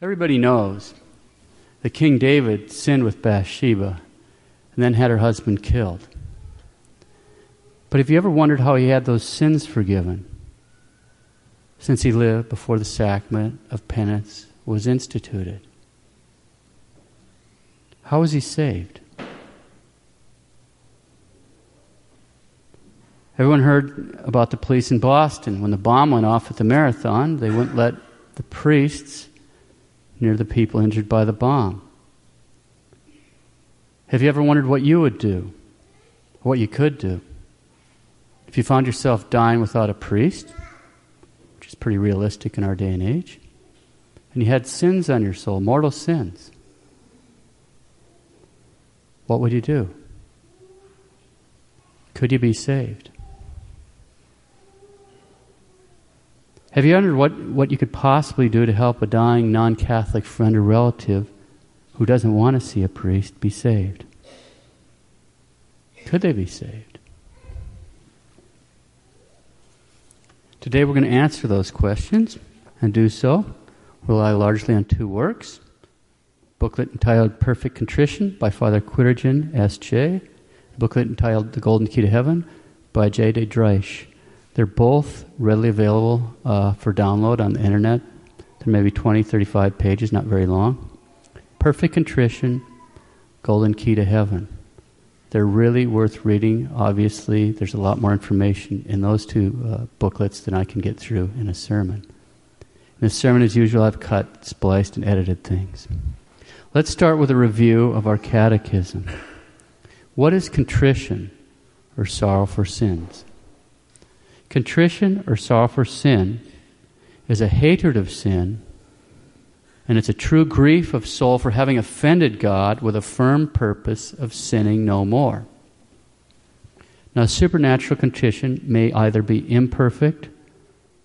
Everybody knows that King David sinned with Bathsheba and then had her husband killed. But have you ever wondered how he had those sins forgiven? Since he lived before the sacrament of penance was instituted. How was he saved? Everyone heard about the police in Boston. When the bomb went off at the marathon, they wouldn't let the priests near the people injured by the bomb. Have you ever wondered what you would do? What you could do? If you found yourself dying without a priest, which is pretty realistic in our day and age, and you had sins on your soul, mortal sins, what would you do? Could you be saved? Have you wondered what, what you could possibly do to help a dying non Catholic friend or relative who doesn't want to see a priest be saved? Could they be saved? Today we're going to answer those questions and do so. Rely largely on two works booklet entitled Perfect Contrition by Father Quirtigen S.J., booklet entitled The Golden Key to Heaven by J. de Driesch. They're both readily available uh, for download on the internet. They're maybe 20, 35 pages, not very long. Perfect Contrition, Golden Key to Heaven. They're really worth reading. Obviously, there's a lot more information in those two uh, booklets than I can get through in a sermon. In a sermon, as usual, I've cut, spliced, and edited things. Let's start with a review of our catechism. What is contrition or sorrow for sins? Contrition or sorrow for sin is a hatred of sin, and it's a true grief of soul for having offended God with a firm purpose of sinning no more. Now, supernatural contrition may either be imperfect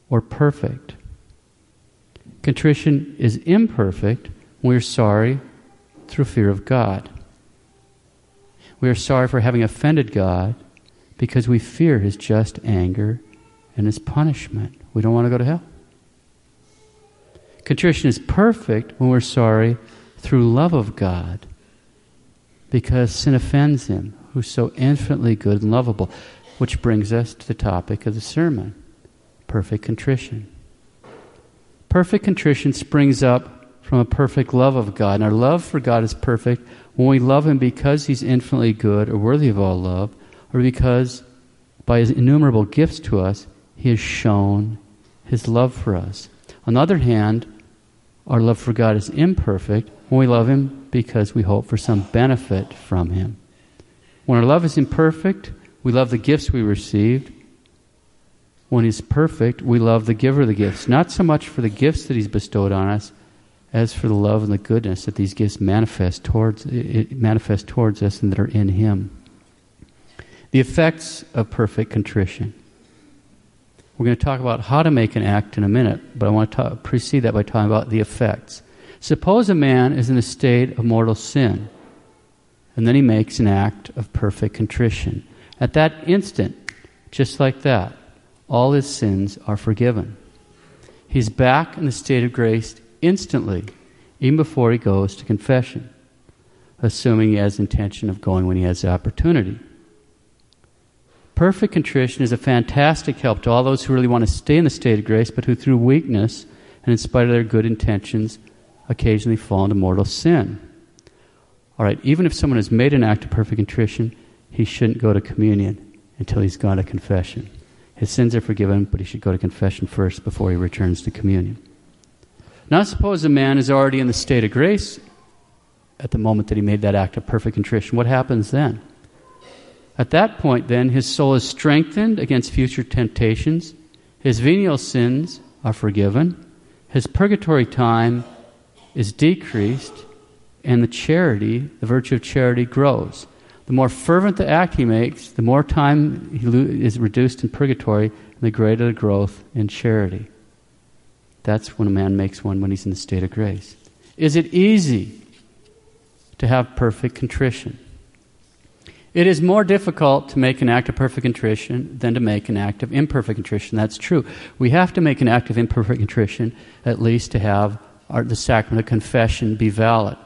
or perfect. Contrition is imperfect when we're sorry through fear of God. We are sorry for having offended God because we fear his just anger and his punishment. We don't want to go to hell. Contrition is perfect when we're sorry through love of God because sin offends him, who's so infinitely good and lovable. Which brings us to the topic of the sermon perfect contrition. Perfect contrition springs up from a perfect love of God. And our love for God is perfect when we love Him because He's infinitely good or worthy of all love, or because by His innumerable gifts to us, he has shown His love for us. On the other hand, our love for God is imperfect when we love Him because we hope for some benefit from Him. When our love is imperfect, we love the gifts we received. When He's perfect, we love the giver of the gifts, not so much for the gifts that He's bestowed on us, as for the love and the goodness that these gifts manifest towards, manifest towards us and that are in Him. The effects of perfect contrition. We're going to talk about how to make an act in a minute, but I want to talk, precede that by talking about the effects. Suppose a man is in a state of mortal sin, and then he makes an act of perfect contrition. At that instant, just like that, all his sins are forgiven. He's back in the state of grace instantly, even before he goes to confession, assuming he has intention of going when he has the opportunity. Perfect contrition is a fantastic help to all those who really want to stay in the state of grace, but who, through weakness and in spite of their good intentions, occasionally fall into mortal sin. All right, even if someone has made an act of perfect contrition, he shouldn't go to communion until he's gone to confession. His sins are forgiven, but he should go to confession first before he returns to communion. Now, suppose a man is already in the state of grace at the moment that he made that act of perfect contrition. What happens then? At that point, then, his soul is strengthened against future temptations, his venial sins are forgiven, his purgatory time is decreased, and the charity, the virtue of charity, grows. The more fervent the act he makes, the more time he is reduced in purgatory, and the greater the growth in charity. That's when a man makes one when he's in the state of grace. Is it easy to have perfect contrition? It is more difficult to make an act of perfect contrition than to make an act of imperfect contrition. That's true. We have to make an act of imperfect contrition at least to have our, the sacrament of confession be valid.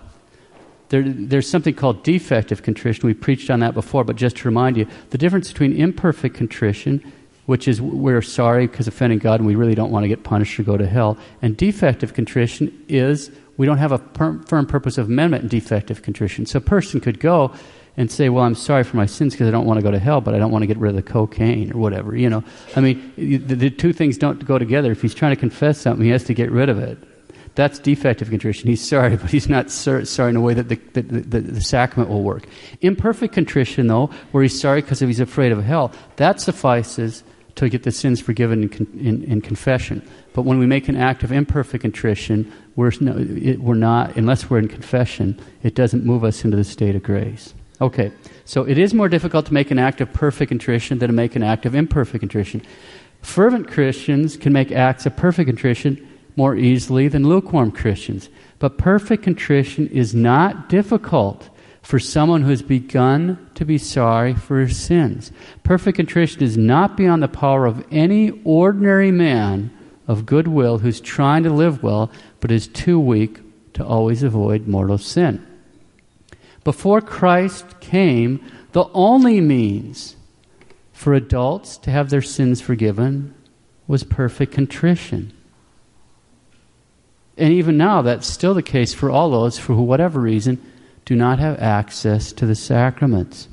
There, there's something called defective contrition. We preached on that before, but just to remind you, the difference between imperfect contrition, which is we're sorry because offending God and we really don't want to get punished or go to hell, and defective contrition is we don't have a per- firm purpose of amendment in defective contrition. So a person could go and say, Well, I'm sorry for my sins because I don't want to go to hell, but I don't want to get rid of the cocaine or whatever. You know, I mean, the, the two things don't go together. If he's trying to confess something, he has to get rid of it. That's defective contrition. He's sorry, but he's not sorry in a way that the, the, the, the sacrament will work. Imperfect contrition, though, where he's sorry because he's afraid of hell, that suffices to get the sins forgiven in, in, in confession. But when we make an act of imperfect contrition, we're, no, it, we're not, unless we're in confession, it doesn't move us into the state of grace. Okay, so it is more difficult to make an act of perfect contrition than to make an act of imperfect contrition. Fervent Christians can make acts of perfect contrition more easily than lukewarm Christians. But perfect contrition is not difficult for someone who has begun to be sorry for his sins. Perfect contrition is not beyond the power of any ordinary man of goodwill who's trying to live well but is too weak to always avoid mortal sin. Before Christ came, the only means for adults to have their sins forgiven was perfect contrition. And even now, that's still the case for all those for whatever reason do not have access to the sacraments.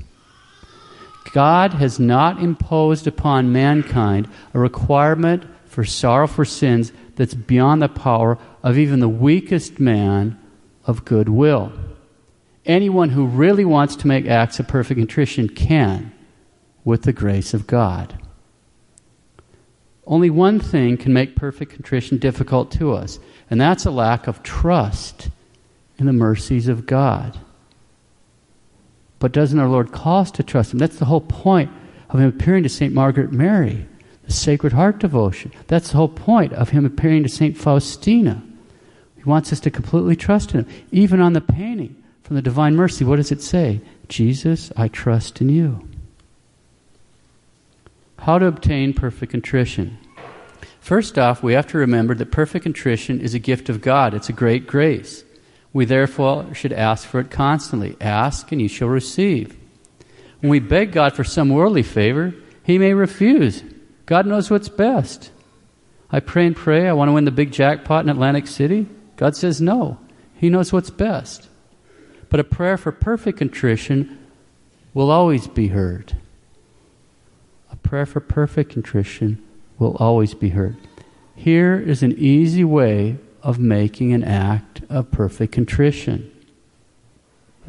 God has not imposed upon mankind a requirement for sorrow for sins that's beyond the power of even the weakest man of goodwill. Anyone who really wants to make acts of perfect contrition can, with the grace of God. Only one thing can make perfect contrition difficult to us, and that's a lack of trust in the mercies of God. But doesn't our Lord call us to trust Him? That's the whole point of Him appearing to St. Margaret Mary, the Sacred Heart devotion. That's the whole point of Him appearing to St. Faustina. He wants us to completely trust in Him. Even on the painting from the Divine Mercy, what does it say? Jesus, I trust in you. How to obtain perfect contrition. First off, we have to remember that perfect contrition is a gift of God, it's a great grace. We therefore should ask for it constantly. Ask and you shall receive. When we beg God for some worldly favor, He may refuse. God knows what's best. I pray and pray, I want to win the big jackpot in Atlantic City. God says no. He knows what's best. But a prayer for perfect contrition will always be heard A prayer for perfect contrition will always be heard. Here is an easy way of making an act of perfect contrition.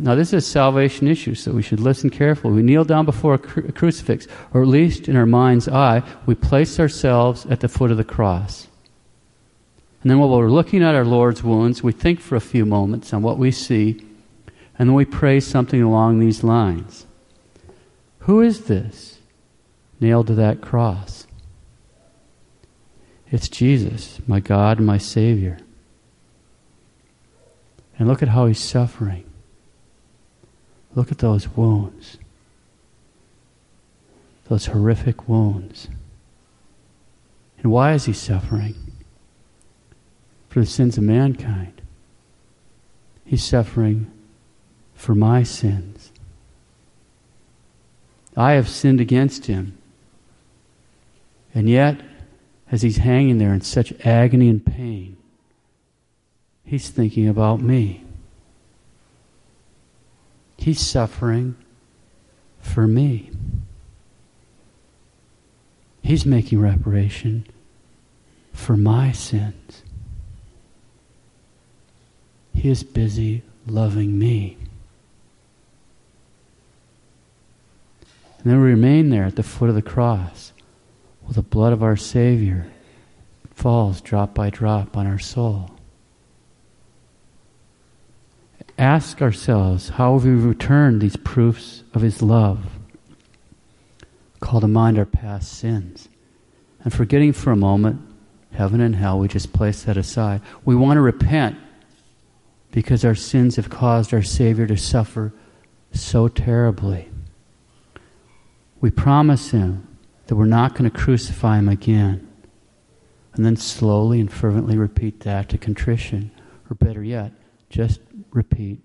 Now, this is a salvation issue, so we should listen carefully. We kneel down before a, cru- a crucifix, or at least in our mind's eye, we place ourselves at the foot of the cross. And then while we're looking at our Lord's wounds, we think for a few moments on what we see, and then we pray something along these lines Who is this? nailed to that cross. It's Jesus, my God my Savior. And look at how he's suffering. Look at those wounds, those horrific wounds. And why is he suffering? For the sins of mankind. He's suffering for my sins. I have sinned against him. And yet, as he's hanging there in such agony and pain, he's thinking about me. He's suffering for me. He's making reparation for my sins. He is busy loving me. And then we remain there at the foot of the cross. while the blood of our Savior falls drop by drop on our soul. Ask ourselves how have we returned these proofs of His love? Call to mind our past sins. And forgetting for a moment heaven and hell, we just place that aside. We want to repent because our sins have caused our Savior to suffer so terribly. We promise Him that we're not going to crucify him again. And then slowly and fervently repeat that to contrition. Or better yet, just repeat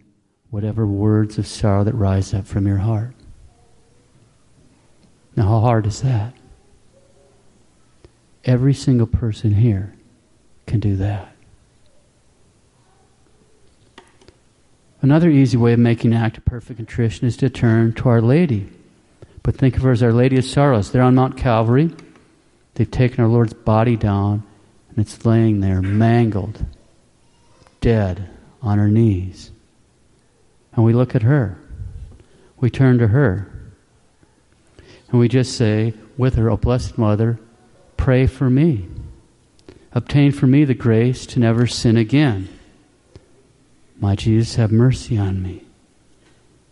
whatever words of sorrow that rise up from your heart. Now, how hard is that? Every single person here can do that. Another easy way of making an act of perfect contrition is to turn to Our Lady. But think of her as Our Lady of Sorrows. They're on Mount Calvary. They've taken our Lord's body down, and it's laying there, mangled, dead, on her knees. And we look at her. We turn to her. And we just say, with her, O Blessed Mother, pray for me. Obtain for me the grace to never sin again. My Jesus, have mercy on me.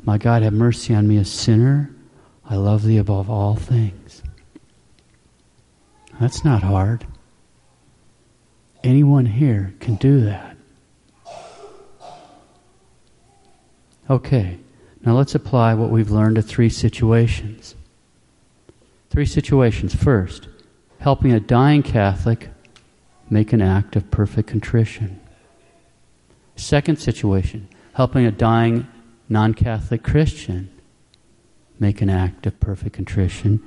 My God, have mercy on me, a sinner. I love thee above all things. That's not hard. Anyone here can do that. Okay, now let's apply what we've learned to three situations. Three situations. First, helping a dying Catholic make an act of perfect contrition. Second situation, helping a dying non Catholic Christian make an act of perfect contrition.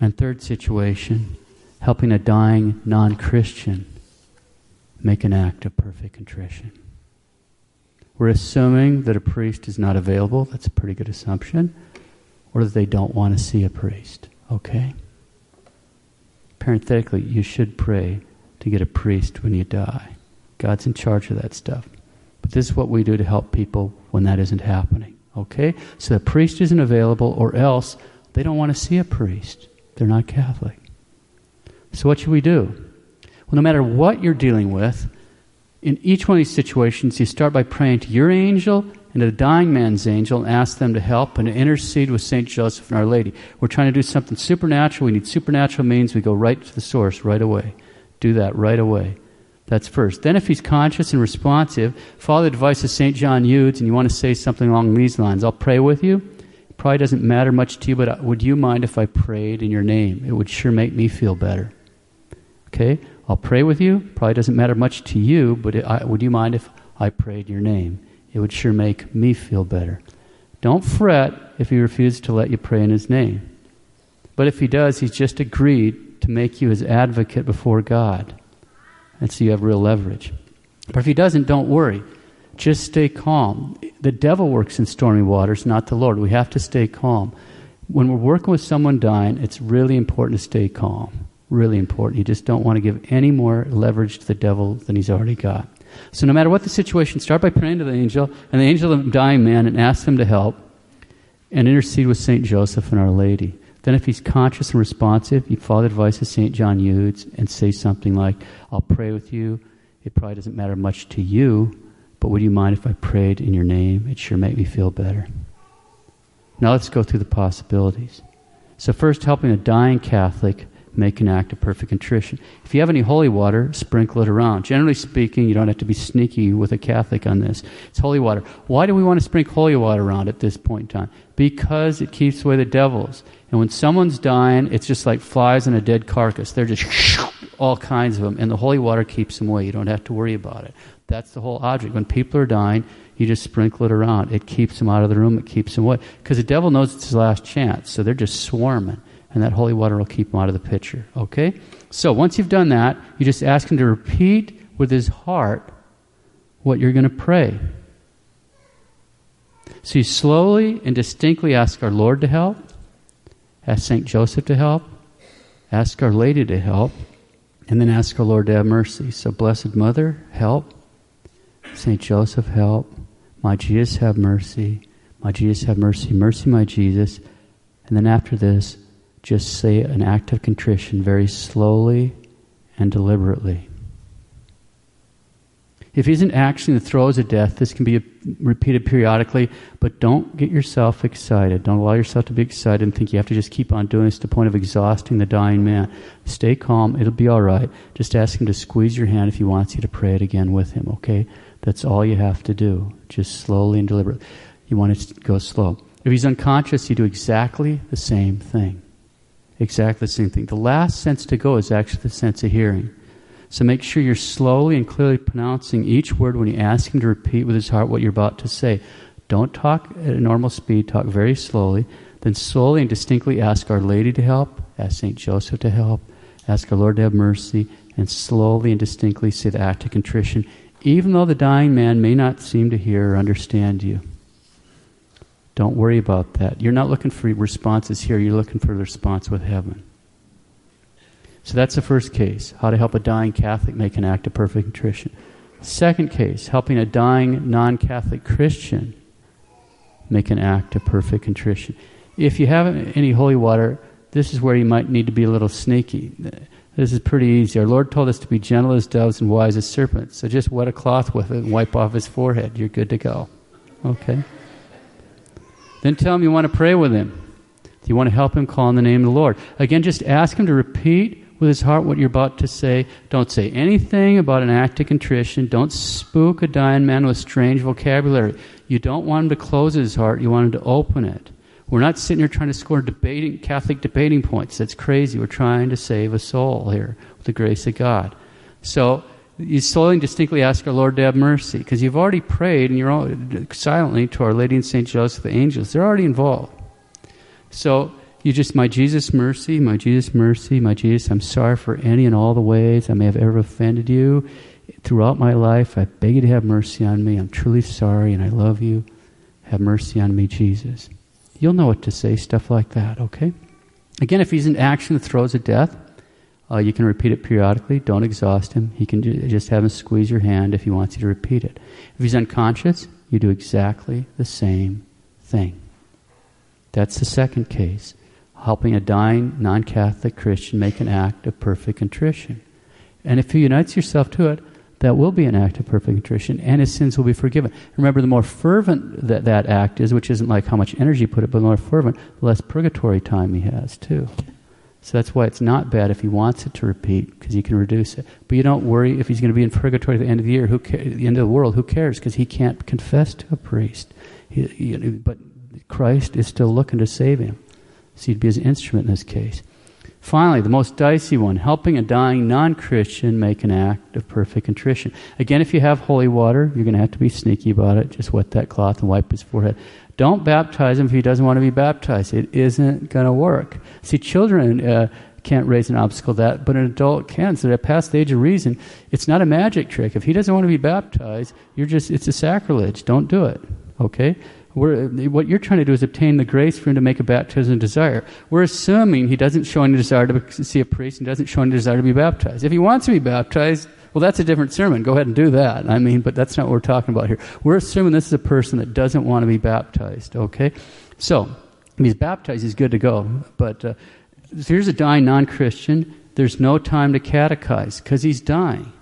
And third situation, helping a dying non Christian make an act of perfect contrition. We're assuming that a priest is not available. That's a pretty good assumption. Or that they don't want to see a priest. Okay? Parenthetically, you should pray to get a priest when you die. God's in charge of that stuff. But this is what we do to help people when that isn't happening. Okay? So the priest isn't available, or else they don't want to see a priest. They're not Catholic. So what should we do? Well, no matter what you're dealing with, in each one of these situations, you start by praying to your angel and to the dying man's angel and ask them to help and to intercede with St. Joseph and Our Lady. We're trying to do something supernatural. We need supernatural means. We go right to the source right away. Do that right away. That's first. Then, if he's conscious and responsive, follow the advice of St. John Eudes and you want to say something along these lines. I'll pray with you. It probably doesn't matter much to you, but uh, would you mind if I prayed in your name? It would sure make me feel better. Okay? I'll pray with you. Probably doesn't matter much to you, but it, I, would you mind if I prayed your name? It would sure make me feel better. Don't fret if he refuses to let you pray in his name. But if he does, he's just agreed to make you his advocate before God. And so you have real leverage. But if he doesn't, don't worry. Just stay calm. The devil works in stormy waters, not the Lord. We have to stay calm. When we're working with someone dying, it's really important to stay calm really important. You just don't want to give any more leverage to the devil than he's already got. So no matter what the situation, start by praying to the angel and the angel of the dying man and ask them to help and intercede with St. Joseph and Our Lady. Then if he's conscious and responsive, you follow the advice of St. John Eudes and say something like, I'll pray with you. It probably doesn't matter much to you, but would you mind if I prayed in your name? It sure make me feel better. Now let's go through the possibilities. So first, helping a dying Catholic make an act of perfect contrition. If you have any holy water, sprinkle it around. Generally speaking, you don't have to be sneaky with a Catholic on this. It's holy water. Why do we want to sprinkle holy water around at this point in time? Because it keeps away the devils. And when someone's dying, it's just like flies on a dead carcass. They're just all kinds of them, and the holy water keeps them away. You don't have to worry about it. That's the whole object. When people are dying, you just sprinkle it around. It keeps them out of the room. It keeps them away. Because the devil knows it's his last chance, so they're just swarming and that holy water will keep him out of the pitcher. Okay? So once you've done that, you just ask him to repeat with his heart what you're going to pray. So you slowly and distinctly ask our Lord to help, ask St. Joseph to help, ask Our Lady to help, and then ask our Lord to have mercy. So, Blessed Mother, help. St. Joseph, help. My Jesus, have mercy. My Jesus, have mercy. Mercy, my Jesus. And then after this, just say an act of contrition very slowly and deliberately. If he he's in action the throes of death, this can be repeated periodically, but don't get yourself excited. Don't allow yourself to be excited and think you have to just keep on doing this to the point of exhausting the dying man. Stay calm. It'll be all right. Just ask him to squeeze your hand if he wants you to pray it again with him, okay? That's all you have to do. Just slowly and deliberately. You want it to go slow. If he's unconscious, you do exactly the same thing exactly the same thing. The last sense to go is actually the sense of hearing. So make sure you're slowly and clearly pronouncing each word when you ask him to repeat with his heart what you're about to say. Don't talk at a normal speed, talk very slowly. Then slowly and distinctly ask Our Lady to help, ask St. Joseph to help, ask our Lord to have mercy, and slowly and distinctly say the act of contrition, even though the dying man may not seem to hear or understand you. Don't worry about that. You're not looking for responses here, you're looking for the response with heaven. So that's the first case how to help a dying Catholic make an act of perfect contrition. Second case, helping a dying non Catholic Christian make an act of perfect contrition. If you have any holy water, this is where you might need to be a little sneaky. This is pretty easy. Our Lord told us to be gentle as doves and wise as serpents. So just wet a cloth with it and wipe off his forehead. You're good to go. Okay? Then tell him you want to pray with him. You want to help him call on the name of the Lord? Again, just ask him to repeat with his heart what you're about to say. Don't say anything about an act of contrition. Don't spook a dying man with strange vocabulary. You don't want him to close his heart, you want him to open it. We're not sitting here trying to score debating Catholic debating points. That's crazy. We're trying to save a soul here with the grace of God. So you slowly and distinctly ask our Lord to have mercy because you've already prayed and you're all, silently to Our Lady and Saint Joseph, the angels. They're already involved. So you just, my Jesus, mercy, my Jesus, mercy, my Jesus, I'm sorry for any and all the ways I may have ever offended you. Throughout my life, I beg you to have mercy on me. I'm truly sorry and I love you. Have mercy on me, Jesus. You'll know what to say, stuff like that, okay? Again, if he's in action the throes of death, uh, you can repeat it periodically. Don't exhaust him. He can ju- just have him squeeze your hand if he wants you to repeat it. If he's unconscious, you do exactly the same thing. That's the second case helping a dying non Catholic Christian make an act of perfect contrition. And if he unites yourself to it, that will be an act of perfect contrition, and his sins will be forgiven. Remember, the more fervent that that act is, which isn't like how much energy you put it, but the more fervent, the less purgatory time he has, too. So that's why it's not bad if he wants it to repeat, because he can reduce it. But you don't worry if he's going to be in purgatory at the end of the year, who ca- the end of the world, who cares? Because he can't confess to a priest. He, but Christ is still looking to save him. So he'd be his instrument in this case. Finally, the most dicey one, helping a dying non Christian make an act of perfect contrition. Again, if you have holy water, you're going to have to be sneaky about it. Just wet that cloth and wipe his forehead. Don't baptize him if he doesn't want to be baptized. It isn't going to work. See, children uh, can't raise an obstacle that, but an adult can. So at past the age of reason, it's not a magic trick. If he doesn't want to be baptized, you're just, it's a sacrilege. Don't do it. Okay? We're, what you're trying to do is obtain the grace for him to make a baptism desire. We're assuming he doesn't show any desire to see a priest and doesn't show any desire to be baptized. If he wants to be baptized, well, that's a different sermon. Go ahead and do that. I mean, but that's not what we're talking about here. We're assuming this is a person that doesn't want to be baptized, okay? So, if he's baptized, he's good to go. But uh, here's a dying non Christian. There's no time to catechize because he's dying.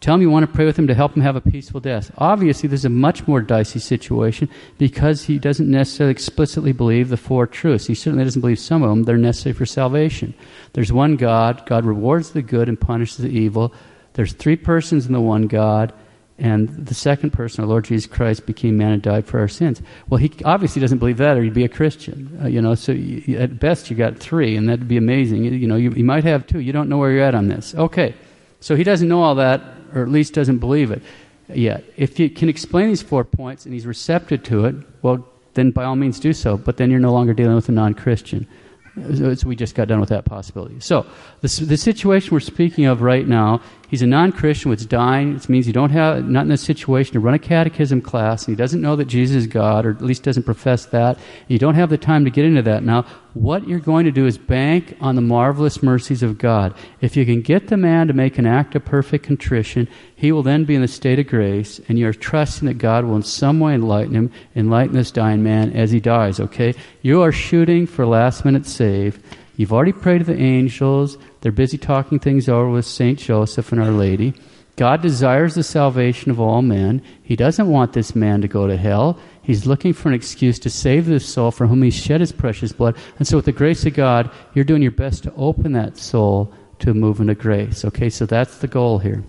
Tell him you want to pray with him to help him have a peaceful death. Obviously, this is a much more dicey situation because he doesn't necessarily explicitly believe the four truths. He certainly doesn't believe some of them. They're necessary for salvation. There's one God. God rewards the good and punishes the evil. There's three persons in the one God. And the second person, our Lord Jesus Christ, became man and died for our sins. Well, he obviously doesn't believe that, or he'd be a Christian. Uh, you know, so you, at best you got three, and that'd be amazing. You, you know, you, you might have two. You don't know where you're at on this. Okay, so he doesn't know all that or at least doesn't believe it yet. If you can explain these four points and he's receptive to it, well, then by all means do so. But then you're no longer dealing with a non Christian. So we just got done with that possibility. So the, the situation we're speaking of right now He's a non-Christian who's dying. It means he don't have, not in a situation to run a catechism class, and he doesn't know that Jesus is God, or at least doesn't profess that. You don't have the time to get into that now. What you're going to do is bank on the marvelous mercies of God. If you can get the man to make an act of perfect contrition, he will then be in the state of grace, and you're trusting that God will in some way enlighten him, enlighten this dying man as he dies, okay? You are shooting for last minute save. You've already prayed to the angels. They're busy talking things over with St. Joseph and Our Lady. God desires the salvation of all men. He doesn't want this man to go to hell. He's looking for an excuse to save this soul for whom he shed his precious blood. And so, with the grace of God, you're doing your best to open that soul to a movement of grace. Okay, so that's the goal here.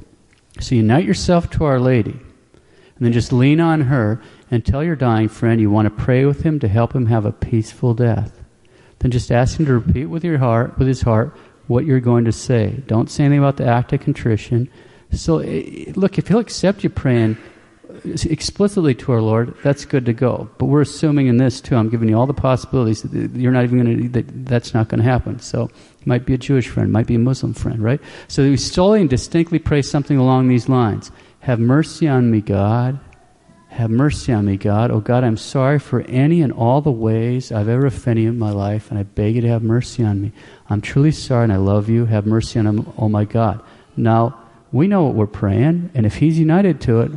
So, unite yourself to Our Lady, and then just lean on her and tell your dying friend you want to pray with him to help him have a peaceful death then just ask him to repeat with your heart, with his heart, what you're going to say. Don't say anything about the act of contrition. So, eh, look, if He'll accept you praying explicitly to our Lord, that's good to go. But we're assuming in this too. I'm giving you all the possibilities that you're not even going to. That, that's not going to happen. So, it might be a Jewish friend, might be a Muslim friend, right? So we slowly and distinctly pray something along these lines: Have mercy on me, God. Have mercy on me, God. Oh God, I'm sorry for any and all the ways I've ever offended you in my life, and I beg you to have mercy on me. I'm truly sorry, and I love you. Have mercy on him, oh my God. Now we know what we're praying, and if He's united to it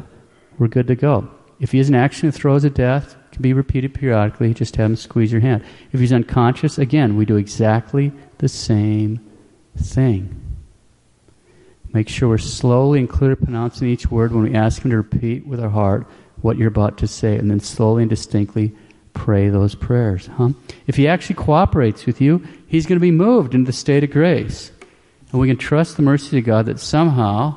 we're good to go. If he is an action that throes a death, can be repeated periodically, just have him squeeze your hand. If he's unconscious, again, we do exactly the same thing. Make sure we're slowly and clearly pronouncing each word when we ask him to repeat with our heart what you're about to say, and then slowly and distinctly pray those prayers. Huh? If he actually cooperates with you, he's going to be moved into the state of grace. And we can trust the mercy of God that somehow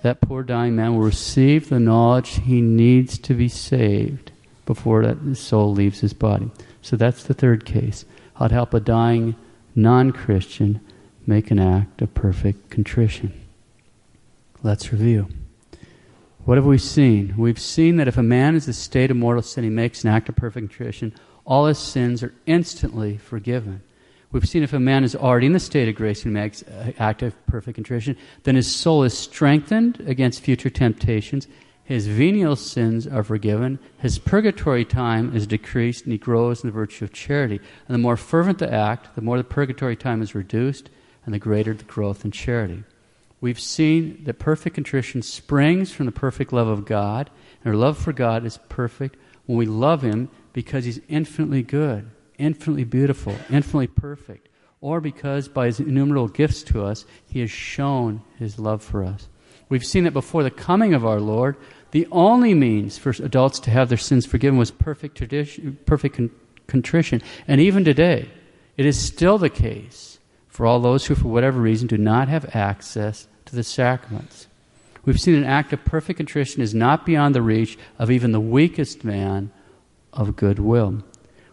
that poor dying man will receive the knowledge he needs to be saved before that soul leaves his body. So that's the third case. How to help a dying non Christian make an act of perfect contrition. Let's review. What have we seen? We've seen that if a man is in a state of mortal sin, he makes an act of perfect contrition, all his sins are instantly forgiven. We've seen if a man is already in the state of grace and makes an act of perfect contrition, then his soul is strengthened against future temptations. His venial sins are forgiven. His purgatory time is decreased, and he grows in the virtue of charity. And the more fervent the act, the more the purgatory time is reduced, and the greater the growth in charity. We've seen that perfect contrition springs from the perfect love of God, and our love for God is perfect when we love Him because He's infinitely good infinitely beautiful, infinitely perfect, or because by his innumerable gifts to us, he has shown his love for us. We've seen that before the coming of our Lord, the only means for adults to have their sins forgiven was perfect, tradition, perfect con- contrition. And even today, it is still the case for all those who, for whatever reason, do not have access to the sacraments. We've seen an act of perfect contrition is not beyond the reach of even the weakest man of goodwill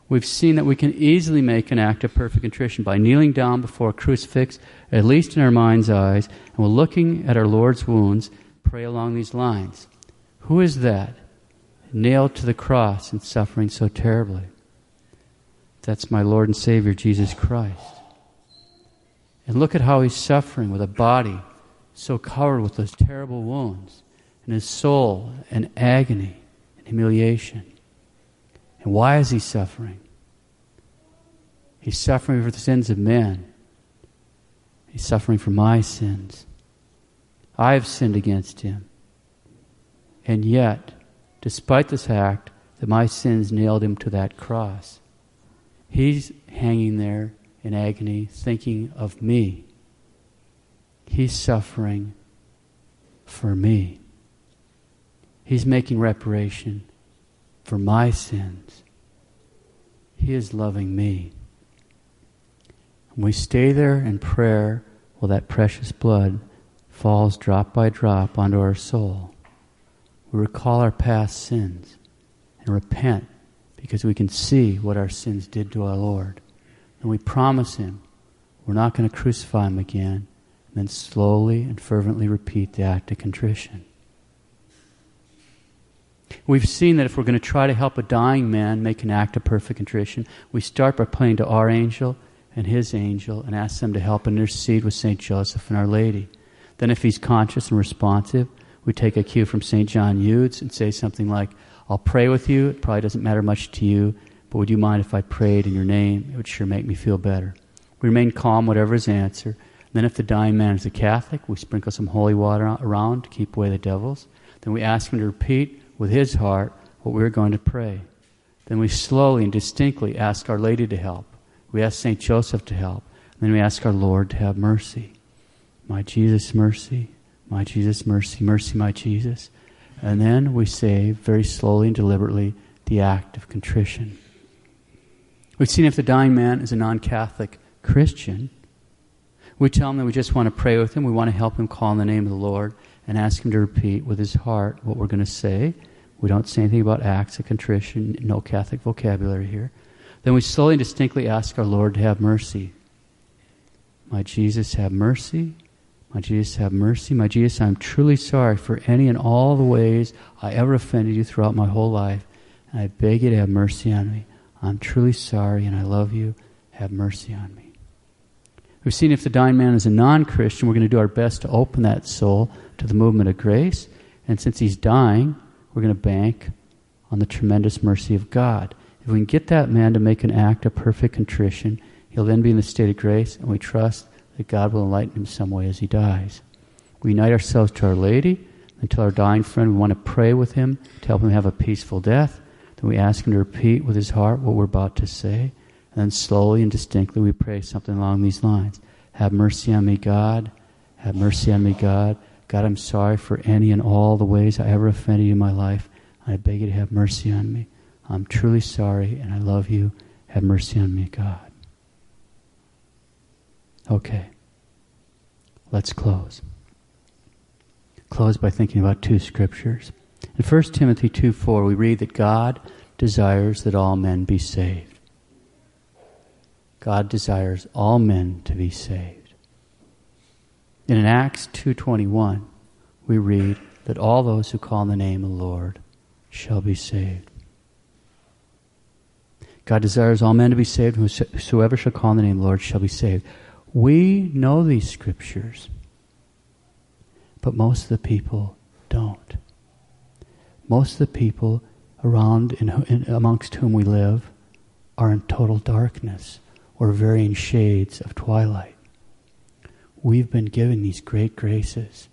we've seen that we can easily make an act of perfect contrition by kneeling down before a crucifix, at least in our mind's eyes, and we're looking at our Lord's wounds, pray along these lines. Who is that nailed to the cross and suffering so terribly? That's my Lord and Savior, Jesus Christ. And look at how he's suffering with a body so covered with those terrible wounds, and his soul in agony and humiliation. And why is he suffering? He's suffering for the sins of men. He's suffering for my sins. I have sinned against him. And yet, despite this act, that my sins nailed him to that cross, he's hanging there in agony, thinking of me. He's suffering for me. He's making reparation for my sins. He is loving me. And we stay there in prayer while that precious blood falls drop by drop onto our soul. We recall our past sins and repent because we can see what our sins did to our Lord. And we promise Him we're not going to crucify Him again, and then slowly and fervently repeat the act of contrition. We've seen that if we're going to try to help a dying man make an act of perfect contrition, we start by praying to our angel and his angel and ask them to help and intercede with St. Joseph and Our Lady. Then, if he's conscious and responsive, we take a cue from St. John Eudes and say something like, I'll pray with you. It probably doesn't matter much to you, but would you mind if I prayed in your name? It would sure make me feel better. We remain calm, whatever his answer. Then, if the dying man is a Catholic, we sprinkle some holy water around to keep away the devils. Then we ask him to repeat with his heart what we're going to pray. Then we slowly and distinctly ask Our Lady to help. We ask St. Joseph to help. Then we ask our Lord to have mercy. My Jesus, mercy. My Jesus, mercy. Mercy, my Jesus. And then we say very slowly and deliberately the act of contrition. We've seen if the dying man is a non Catholic Christian, we tell him that we just want to pray with him. We want to help him call on the name of the Lord and ask him to repeat with his heart what we're going to say. We don't say anything about acts of contrition, no Catholic vocabulary here. Then we slowly and distinctly ask our Lord to have mercy. My Jesus, have mercy. My Jesus, have mercy. My Jesus, I'm truly sorry for any and all the ways I ever offended you throughout my whole life. And I beg you to have mercy on me. I'm truly sorry and I love you. Have mercy on me. We've seen if the dying man is a non Christian, we're going to do our best to open that soul to the movement of grace. And since he's dying, we're going to bank on the tremendous mercy of God. If we can get that man to make an act of perfect contrition, he'll then be in the state of grace, and we trust that God will enlighten him some way as he dies. We unite ourselves to Our Lady and tell our dying friend we want to pray with him to help him have a peaceful death. Then we ask him to repeat with his heart what we're about to say. And slowly and distinctly we pray something along these lines Have mercy on me, God. Have mercy on me, God. God, I'm sorry for any and all the ways I ever offended you in my life. I beg you to have mercy on me. I'm truly sorry and I love you. Have mercy on me, God. Okay. Let's close. Close by thinking about two scriptures. In 1 Timothy 2 4, we read that God desires that all men be saved. God desires all men to be saved. And in Acts 2:21, we read that all those who call on the name of the Lord shall be saved. God desires all men to be saved, whosoever shall call on the name of the Lord shall be saved. We know these scriptures, but most of the people don't. Most of the people around in, amongst whom we live are in total darkness or varying shades of twilight. We've been given these great graces.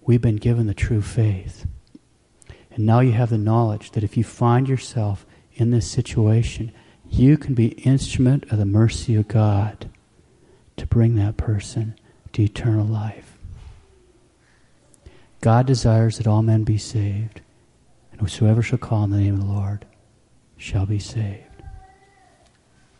We've been given the true faith. And now you have the knowledge that if you find yourself in this situation, you can be instrument of the mercy of God to bring that person to eternal life. God desires that all men be saved, and whosoever shall call on the name of the Lord shall be saved.